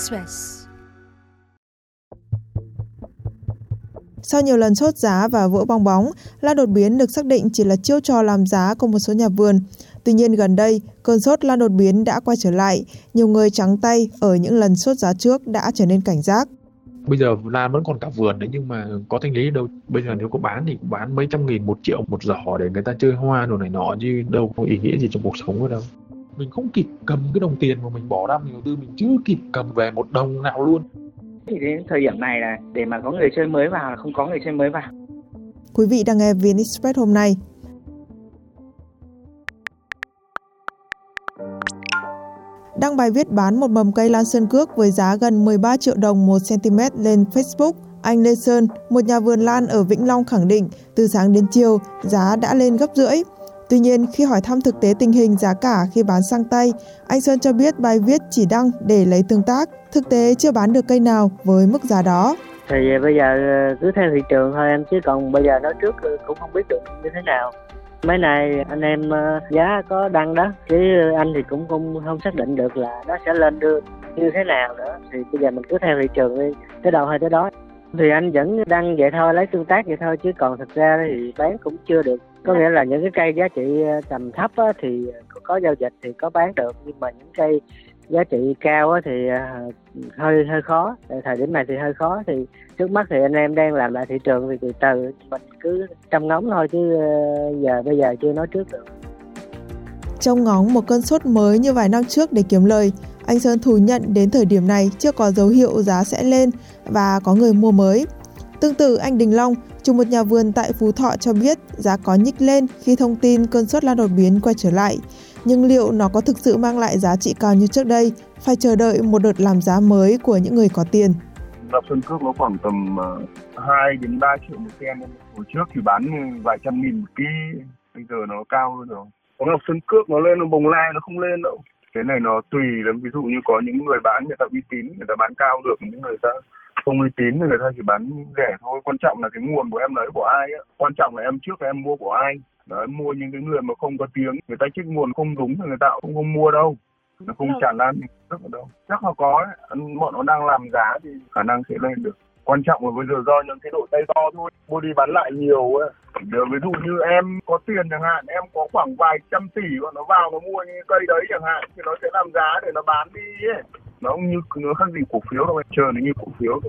Express. Sau nhiều lần sốt giá và vỡ bong bóng, lan đột biến được xác định chỉ là chiêu trò làm giá của một số nhà vườn. Tuy nhiên gần đây, cơn sốt lan đột biến đã quay trở lại. Nhiều người trắng tay ở những lần sốt giá trước đã trở nên cảnh giác. Bây giờ lan vẫn còn cả vườn đấy nhưng mà có thanh lý đâu. Bây giờ nếu có bán thì bán mấy trăm nghìn một triệu một giỏ để người ta chơi hoa đồ này nọ chứ đâu có ý nghĩa gì trong cuộc sống ở đâu. Mình không kịp cầm cái đồng tiền mà mình bỏ ra mình đầu tư mình chưa kịp cầm về một đồng nào luôn. Thì đến thời điểm này là để mà có người chơi mới vào là không có người chơi mới vào. Quý vị đang nghe VN Express hôm nay. Đăng bài viết bán một mầm cây lan sơn cước với giá gần 13 triệu đồng 1 cm lên Facebook. Anh Lê Sơn, một nhà vườn lan ở Vĩnh Long khẳng định từ sáng đến chiều giá đã lên gấp rưỡi. Tuy nhiên, khi hỏi thăm thực tế tình hình giá cả khi bán sang tay, anh Sơn cho biết bài viết chỉ đăng để lấy tương tác, thực tế chưa bán được cây nào với mức giá đó. Thì bây giờ ờ, cứ theo thị trường thôi em chứ còn bây giờ nói trước ờ, cũng không biết được như thế nào. Mấy này anh em ờ, giá có đăng đó, chứ anh thì cũng không không xác định được là nó sẽ lên được như thế nào nữa. Thì bây giờ mình cứ theo thị trường đi, tới đâu hay tới đó. Thì anh vẫn đăng vậy thôi, lấy tương tác vậy thôi chứ còn thực ra thì bán cũng chưa được có nghĩa là những cái cây giá trị tầm thấp á, thì có giao dịch thì có bán được nhưng mà những cây giá trị cao á, thì hơi hơi khó. Thời điểm này thì hơi khó thì trước mắt thì anh em đang làm lại thị trường thì từ từ mình cứ trông ngóng thôi chứ giờ bây giờ chưa nói trước được. Trông ngóng một cơn sốt mới như vài năm trước để kiếm lời, anh Sơn thừa nhận đến thời điểm này chưa có dấu hiệu giá sẽ lên và có người mua mới. Tương tự anh Đình Long, chủ một nhà vườn tại Phú Thọ cho biết giá có nhích lên khi thông tin cơn sốt lan đột biến quay trở lại. Nhưng liệu nó có thực sự mang lại giá trị cao như trước đây? Phải chờ đợi một đợt làm giá mới của những người có tiền. Đập Xuân Cước nó khoảng tầm ờ, 2 đến 3 triệu một sen. Hồi trước thì bán vài trăm nghìn một ký, bây giờ nó cao hơn rồi. Có ngọc Xuân Cước nó lên nó bồng lai nó không lên đâu. Cái này nó tùy lắm, ví dụ như có những người bán người ta uy tín, người ta bán cao được, những người ta không uy tín thì người ta chỉ bán rẻ thôi. Quan trọng là cái nguồn của em lấy của ai á. Quan trọng là em trước là em mua của ai. Đấy mua những cái người mà không có tiếng. Người ta trích nguồn không đúng thì người ta cũng không mua đâu. Nó không tràn lan rất ở đâu. Chắc là có ấy. bọn nó đang làm giá thì khả năng sẽ lên được. Quan trọng là bây giờ do những cái độ tay to thôi. Mua đi bán lại nhiều ấy Điều ví dụ như em có tiền chẳng hạn em có khoảng vài trăm tỷ bọn nó vào nó mua những cây đấy chẳng hạn thì nó sẽ làm giá để nó bán đi ấy nó cũng như nó khác gì cổ phiếu đâu chờ nó như cổ phiếu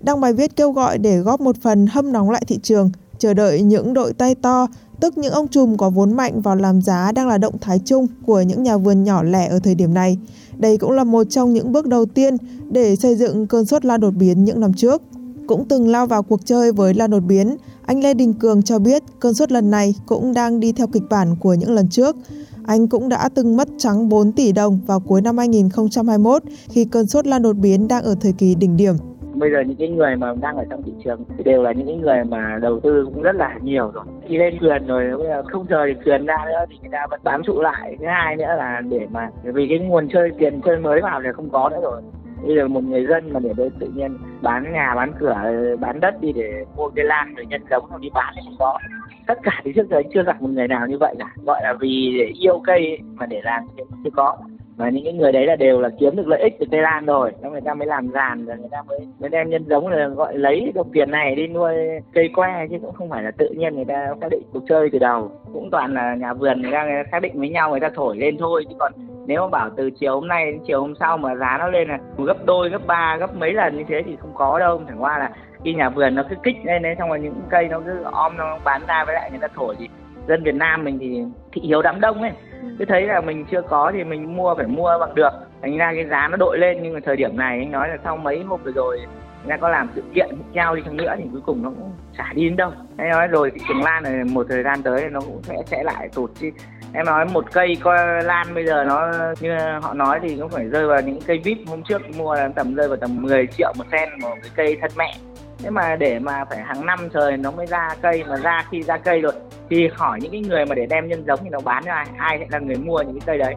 Đăng bài viết kêu gọi để góp một phần hâm nóng lại thị trường, chờ đợi những đội tay to, tức những ông trùm có vốn mạnh vào làm giá đang là động thái chung của những nhà vườn nhỏ lẻ ở thời điểm này. Đây cũng là một trong những bước đầu tiên để xây dựng cơn sốt lan đột biến những năm trước. Cũng từng lao vào cuộc chơi với lan đột biến, anh Lê Đình Cường cho biết cơn sốt lần này cũng đang đi theo kịch bản của những lần trước. Anh cũng đã từng mất trắng 4 tỷ đồng vào cuối năm 2021 khi cơn sốt lan đột biến đang ở thời kỳ đỉnh điểm. Bây giờ những cái người mà đang ở trong thị trường thì đều là những cái người mà đầu tư cũng rất là nhiều rồi. Khi lên quyền rồi, bây giờ không rời được quyền ra nữa thì người ta vẫn bám trụ lại. Thứ hai nữa là để mà, vì cái nguồn chơi, tiền chơi mới vào thì không có nữa rồi bây giờ một người dân mà để đây tự nhiên bán nhà, bán cửa, bán đất đi để mua cái lan rồi nhân giống rồi đi bán thì không có tất cả thì trước giờ chưa gặp một người nào như vậy cả. Gọi là vì để yêu cây mà để làm thì chưa có. Và những cái người đấy là đều là kiếm được lợi ích từ cây lan rồi. Xong người ta mới làm giàn rồi, người ta mới mới đem nhân giống là gọi lấy đồng tiền này đi nuôi cây que, chứ cũng không phải là tự nhiên người ta xác định cuộc chơi từ đầu. Cũng toàn là nhà vườn, người ta xác định với nhau, người ta thổi lên thôi, chứ còn nếu mà bảo từ chiều hôm nay đến chiều hôm sau mà giá nó lên là gấp đôi gấp ba gấp mấy lần như thế thì không có đâu. Chẳng qua là khi nhà vườn nó cứ kích lên đấy xong rồi những cây nó cứ om nó bán ra với lại người ta thổi thì dân Việt Nam mình thì thị hiếu đám đông ấy. Cứ thấy là mình chưa có thì mình mua phải mua bằng được. Thành ra cái giá nó đội lên nhưng mà thời điểm này anh nói là sau mấy hôm vừa rồi người ta có làm sự kiện nhau đi chăng nữa thì cuối cùng nó cũng chả đi đến đâu. Anh nói rồi thị trường lan này một thời gian tới nó cũng sẽ sẽ lại tụt chứ em nói một cây coi lan bây giờ nó như họ nói thì cũng phải rơi vào những cây vip hôm trước mua là tầm rơi vào tầm 10 triệu một sen một cái cây thân mẹ. Thế mà để mà phải hàng năm trời nó mới ra cây mà ra khi ra cây rồi thì hỏi những cái người mà để đem nhân giống thì nó bán cho ai? Ai sẽ là người mua những cái cây đấy?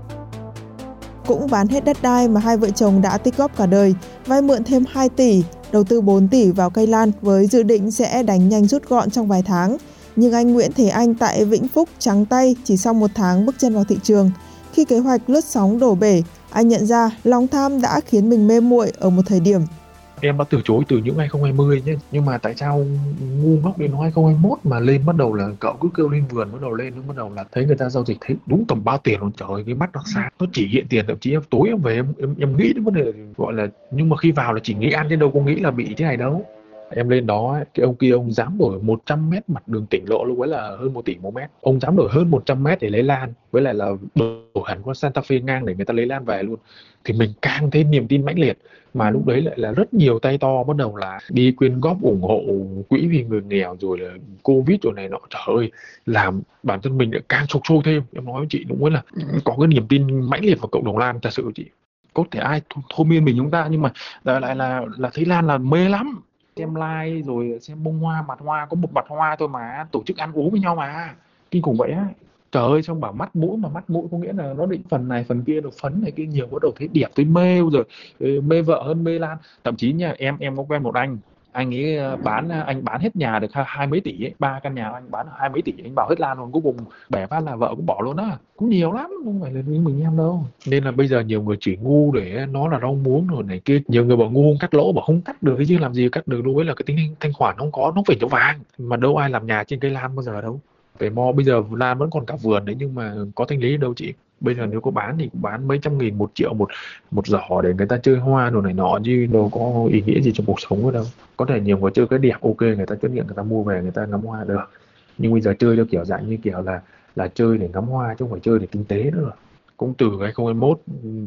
Cũng bán hết đất đai mà hai vợ chồng đã tích góp cả đời, vay mượn thêm 2 tỷ, đầu tư 4 tỷ vào cây lan với dự định sẽ đánh nhanh rút gọn trong vài tháng. Nhưng anh Nguyễn Thế Anh tại Vĩnh Phúc trắng tay chỉ sau một tháng bước chân vào thị trường. Khi kế hoạch lướt sóng đổ bể, Anh nhận ra lòng tham đã khiến mình mê muội ở một thời điểm. Em đã từ chối từ những 2020 nhé. Nhưng mà tại sao ngu ngốc đến 2021 mà lên bắt đầu là cậu cứ kêu lên vườn bắt đầu lên nó bắt đầu là thấy người ta giao dịch thấy đúng tầm bao tiền luôn. Trời cái mắt nó sáng nó chỉ hiện tiền thậm chí em tối em về em, em, em nghĩ đến vấn đề gọi là nhưng mà khi vào là chỉ nghĩ ăn chứ đâu có nghĩ là bị thế này đâu em lên đó cái ông kia ông dám đổi 100 mét mặt đường tỉnh lộ lúc ấy là hơn 1 tỷ một mét. Ông dám đổi hơn 100 mét để lấy lan với lại là đổi hẳn qua Santa Fe ngang để người ta lấy lan về luôn. Thì mình càng thêm niềm tin mãnh liệt mà lúc đấy lại là rất nhiều tay to bắt đầu là đi quyên góp ủng hộ quỹ vì người nghèo rồi là covid rồi này nọ. Trời ơi làm bản thân mình lại càng sục sôi thêm. Em nói với chị đúng là có cái niềm tin mãnh liệt vào cộng đồng lan thật sự chị. Có thể ai thôi miên mình chúng ta nhưng mà lại là, là thấy lan là mê lắm xem like rồi xem bông hoa mặt hoa, có một mặt hoa thôi mà, tổ chức ăn uống với nhau mà. Kinh khủng vậy á. Trời ơi, xong bảo mắt mũi mà mắt mũi có nghĩa là nó định phần này, phần kia được phấn này kia, nhiều bắt đầu thấy đẹp tới mê rồi, mê vợ hơn, mê lan. Thậm chí nha, em em có quen một anh anh ấy ờ, bán ờ, anh bán hết nhà được hai mấy tỷ ấy, ba căn nhà anh bán hai mấy tỷ, anh bảo hết lan luôn, cuối cùng bẻ phát là vợ cũng bỏ luôn á, cũng nhiều lắm, không phải là những mình em đâu. Nên là bây giờ nhiều người chỉ ngu để nó là rau muống rồi này kia, nhiều người bảo ngu không cắt lỗ, bảo không cắt được, chứ làm gì cắt được đâu ấy là cái tính thanh khoản không có, nó phải chỗ vàng. Mà đâu ai làm nhà trên cây lan bao giờ đâu. Về mo bây giờ lan vẫn còn cả vườn đấy, nhưng mà có thanh lý đâu chị? Bây giờ nếu có bán thì cũng bán mấy trăm nghìn một triệu một một giỏ để người ta chơi hoa đồ này nọ chứ đâu có ý nghĩa gì trong cuộc sống ở đâu. Có thể nhiều người chơi cái đẹp ok người ta chấp nhận người ta mua về người ta ngắm hoa được. Nhưng bây giờ chơi theo kiểu dạng như kiểu là là chơi để ngắm hoa chứ không phải chơi để kinh tế nữa. Cũng từ 2021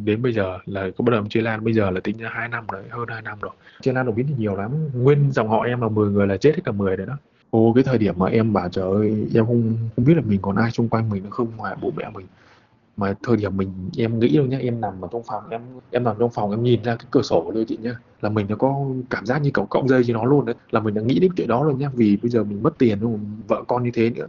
đến bây giờ là có bắt đầu chơi lan bây giờ là tính ra hai năm rồi hơn hai năm rồi. Chơi lan đột biến thì nhiều lắm. Nguyên dòng họ em là 10 người là chết hết cả 10 rồi đó. Ô cái thời điểm mà em bảo trời ơi em không không biết là mình còn ai xung quanh mình nữa không? Ngoài bố mẹ mình mà thời điểm mình, em nghĩ đâu nhá, em nằm ở trong phòng, em em nằm trong phòng, em nhìn ra cái cửa sổ thôi chị nhá. Là mình nó có cảm giác như cậu cộng dây cho nó luôn đấy. Là mình đã nghĩ đến chuyện đó rồi nhá, vì bây giờ mình mất tiền đúng không vợ con như thế nữa.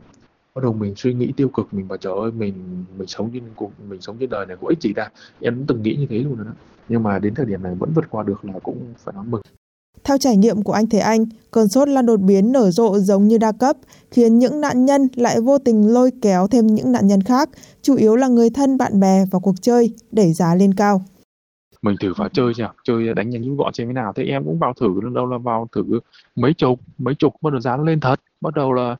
Bắt đầu mình suy nghĩ tiêu cực, mình bảo trời ơi, mình mình sống trên cuộc, mình sống trên đời này có ích gì ta. Em cũng từng nghĩ như thế luôn rồi đó. Nhưng mà đến thời điểm này vẫn vượt qua được là cũng phải nói mừng theo trải nghiệm của anh Thế Anh, cơn sốt lan đột biến nở rộ giống như đa cấp, khiến những nạn nhân lại vô tình lôi kéo thêm những nạn nhân khác, chủ yếu là người thân bạn bè vào cuộc chơi, đẩy giá lên cao. Mình thử vào chơi nhỉ, chơi đánh nhanh rút gọn xem thế nào. Thế em cũng vào thử, đâu là vào thử mấy chục, mấy chục, bắt đầu giá nó lên thật. Bắt đầu là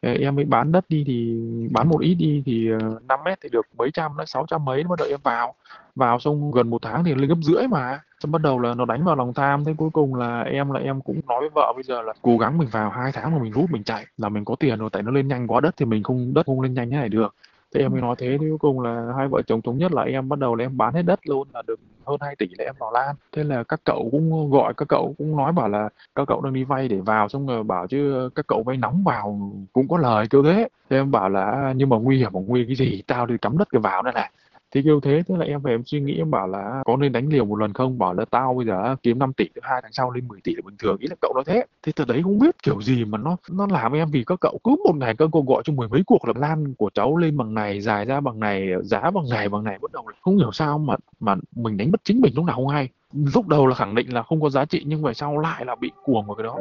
ờ, em mới bán đất đi thì bán một ít đi thì ờ, 5 mét thì được mấy trăm, nó 600 mấy, bắt đầu em vào. Vào xong gần một tháng thì lên gấp rưỡi mà. Xong bắt đầu là nó đánh vào lòng tham thế cuối cùng là em là em cũng nói với vợ bây giờ là cố gắng mình vào hai tháng mà mình rút mình chạy. Là mình có tiền rồi tại nó lên nhanh quá đất thì mình không đất không lên nhanh thế này được. Thế em mới nói thế thì cuối cùng là hai vợ chồng thống nhất là em bắt đầu là em bán hết đất luôn là được hơn 2 tỷ là em vào lan. Thế là các cậu cũng gọi các cậu cũng nói bảo là các cậu đang đi vay để vào xong rồi bảo chứ các cậu vay nóng vào cũng có lời kêu thế. Thế em bảo là nhưng mà nguy hiểm mà nguy cái gì? Tao đi cắm đất cái vào đây này thì kêu thế thế là em về em suy nghĩ, em bảo là à, có nên đánh liều một lần không? Bảo là, tao bây giờ kiếm 5 tỷ, hai tháng sau lên 10 tỷ là bình thường, ý là cậu nói thế. Thế từ đấy không biết kiểu gì mà nó nó làm em vì các cậu cứ một ngày các cô gọi cho mười mấy cuộc là lan của cháu lên bằng này, dài ra bằng này, giá bằng này bằng này, bắt đầu là không hiểu sao mà mà mình đánh mất chính mình lúc nào không hay. Lúc đầu là khẳng định là không có giá trị, nhưng về sau lại là bị cuồng vào cái đó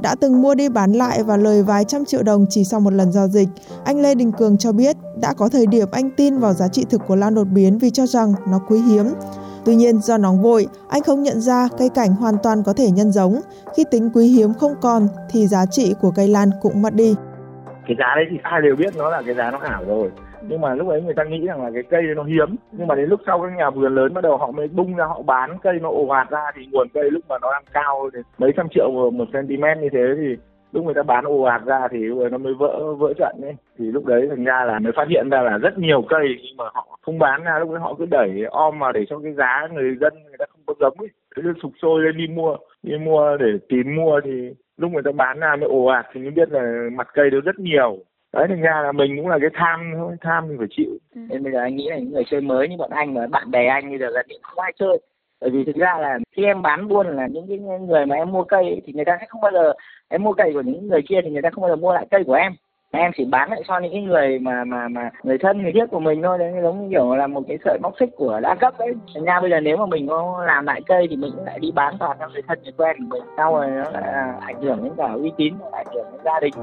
đã từng mua đi bán lại và lời vài trăm triệu đồng chỉ sau một lần giao dịch. Anh Lê Đình Cường cho biết đã có thời điểm anh tin vào giá trị thực của lan đột biến vì cho rằng nó quý hiếm. Tuy nhiên do nóng vội, anh không nhận ra cây cảnh hoàn toàn có thể nhân giống. Khi tính quý hiếm không còn thì giá trị của cây lan cũng mất đi. Cái giá đấy thì ai đều biết nó là cái giá nó ảo rồi nhưng mà lúc ấy người ta nghĩ rằng là cái cây nó hiếm. Nhưng mà đến lúc sau các nhà vườn lớn bắt đầu họ mới bung ra, họ bán cây nó ồ ạt ra thì nguồn cây lúc mà nó đang cao thì mấy trăm triệu một cm như thế thì lúc người ta bán ồ ạt ra thì nó mới vỡ vỡ trận ấy. Thì lúc đấy thành ra là mới phát hiện ra là rất nhiều cây nhưng mà họ không bán ra. Lúc đấy họ cứ đẩy om vào để cho cái giá người dân người ta không có giống ấy. Cứ sụp sôi lên đi mua đi mua để tìm mua thì lúc người ta bán ra mới ồ ạt thì mới biết là mặt cây nó rất nhiều đấy thành ra là mình cũng là cái tham thôi tham thì phải chịu. Ừ. nên bây giờ anh nghĩ là những người chơi mới như bọn anh mà bạn bè anh bây giờ là không ai chơi. Bởi vì thực ra là khi em bán buôn là những cái người mà em mua cây thì người ta sẽ không bao giờ em mua cây của những người kia thì người ta không bao giờ mua lại cây của em. Em chỉ bán lại cho những cái người mà mà mà người thân người thiết của mình thôi. Đấy giống như kiểu là một cái sợi móc xích của đa cấp đấy thành ra bây giờ nếu mà mình có làm lại cây thì mình cũng lại đi bán toàn cho người thân người quen của mình. Sau rồi nó lại ảnh hưởng đến cả uy tín ảnh hưởng đến gia đình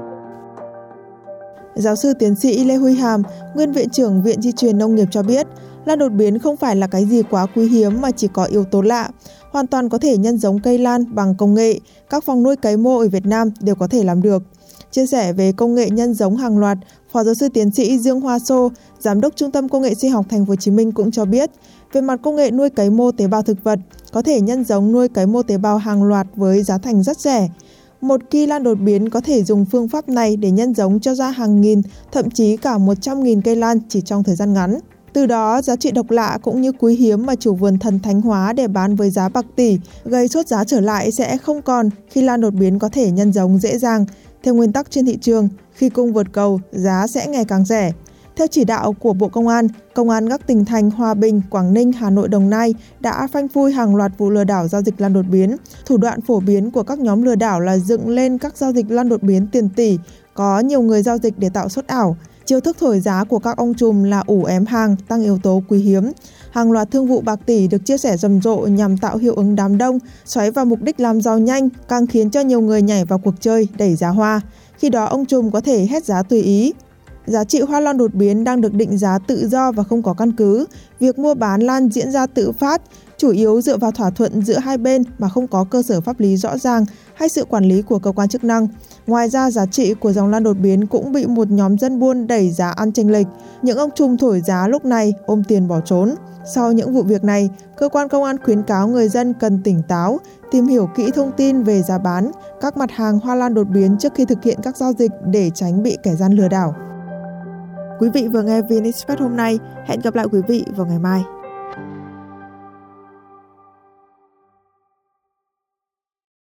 Giáo sư tiến sĩ Lê Huy Hàm, nguyên viện trưởng Viện Di truyền Nông nghiệp cho biết, lan đột biến không phải là cái gì quá quý hiếm mà chỉ có yếu tố lạ. Hoàn toàn có thể nhân giống cây lan bằng công nghệ, các phòng nuôi cấy mô ở Việt Nam đều có thể làm được. Chia sẻ về công nghệ nhân giống hàng loạt, Phó giáo sư tiến sĩ Dương Hoa Sô, Giám đốc Trung tâm Công nghệ Sinh học Thành phố Hồ Chí Minh cũng cho biết, về mặt công nghệ nuôi cấy mô tế bào thực vật, có thể nhân giống nuôi cấy mô tế bào hàng loạt với giá thành rất rẻ. Một kỳ lan đột biến có thể dùng phương pháp này để nhân giống cho ra hàng nghìn, thậm chí cả 100.000 cây lan chỉ trong thời gian ngắn. Từ đó, giá trị độc lạ cũng như quý hiếm mà chủ vườn thần thánh hóa để bán với giá bạc tỷ, gây sốt giá trở lại sẽ không còn khi lan đột biến có thể nhân giống dễ dàng. Theo nguyên tắc trên thị trường, khi cung vượt cầu, giá sẽ ngày càng rẻ. Theo chỉ đạo của Bộ Công an, Công an các tỉnh thành Hòa Bình, Quảng Ninh, Hà Nội, Đồng Nai đã phanh phui hàng loạt vụ lừa đảo giao dịch lan đột biến. Thủ đoạn phổ biến của các nhóm lừa đảo là dựng lên các giao dịch lan đột biến tiền tỷ, có nhiều người giao dịch để tạo sốt ảo. Chiêu thức thổi giá của các ông trùm là ủ ém hàng, tăng yếu tố quý hiếm. Hàng loạt thương vụ bạc tỷ được chia sẻ rầm rộ nhằm tạo hiệu ứng đám đông, xoáy vào mục đích làm giàu nhanh, càng khiến cho nhiều người nhảy vào cuộc chơi đẩy giá hoa. Khi đó ông trùm có thể hết giá tùy ý, Giá trị hoa lan đột biến đang được định giá tự do và không có căn cứ. Việc mua bán lan diễn ra tự phát, chủ yếu dựa vào thỏa thuận giữa hai bên mà không có cơ sở pháp lý rõ ràng hay sự quản lý của cơ quan chức năng. Ngoài ra, giá trị của dòng lan đột biến cũng bị một nhóm dân buôn đẩy giá ăn chênh lệch. Những ông trùm thổi giá lúc này ôm tiền bỏ trốn. Sau những vụ việc này, cơ quan công an khuyến cáo người dân cần tỉnh táo, tìm hiểu kỹ thông tin về giá bán các mặt hàng hoa lan đột biến trước khi thực hiện các giao dịch để tránh bị kẻ gian lừa đảo. Quý vị vừa nghe VN Express hôm nay. Hẹn gặp lại quý vị vào ngày mai.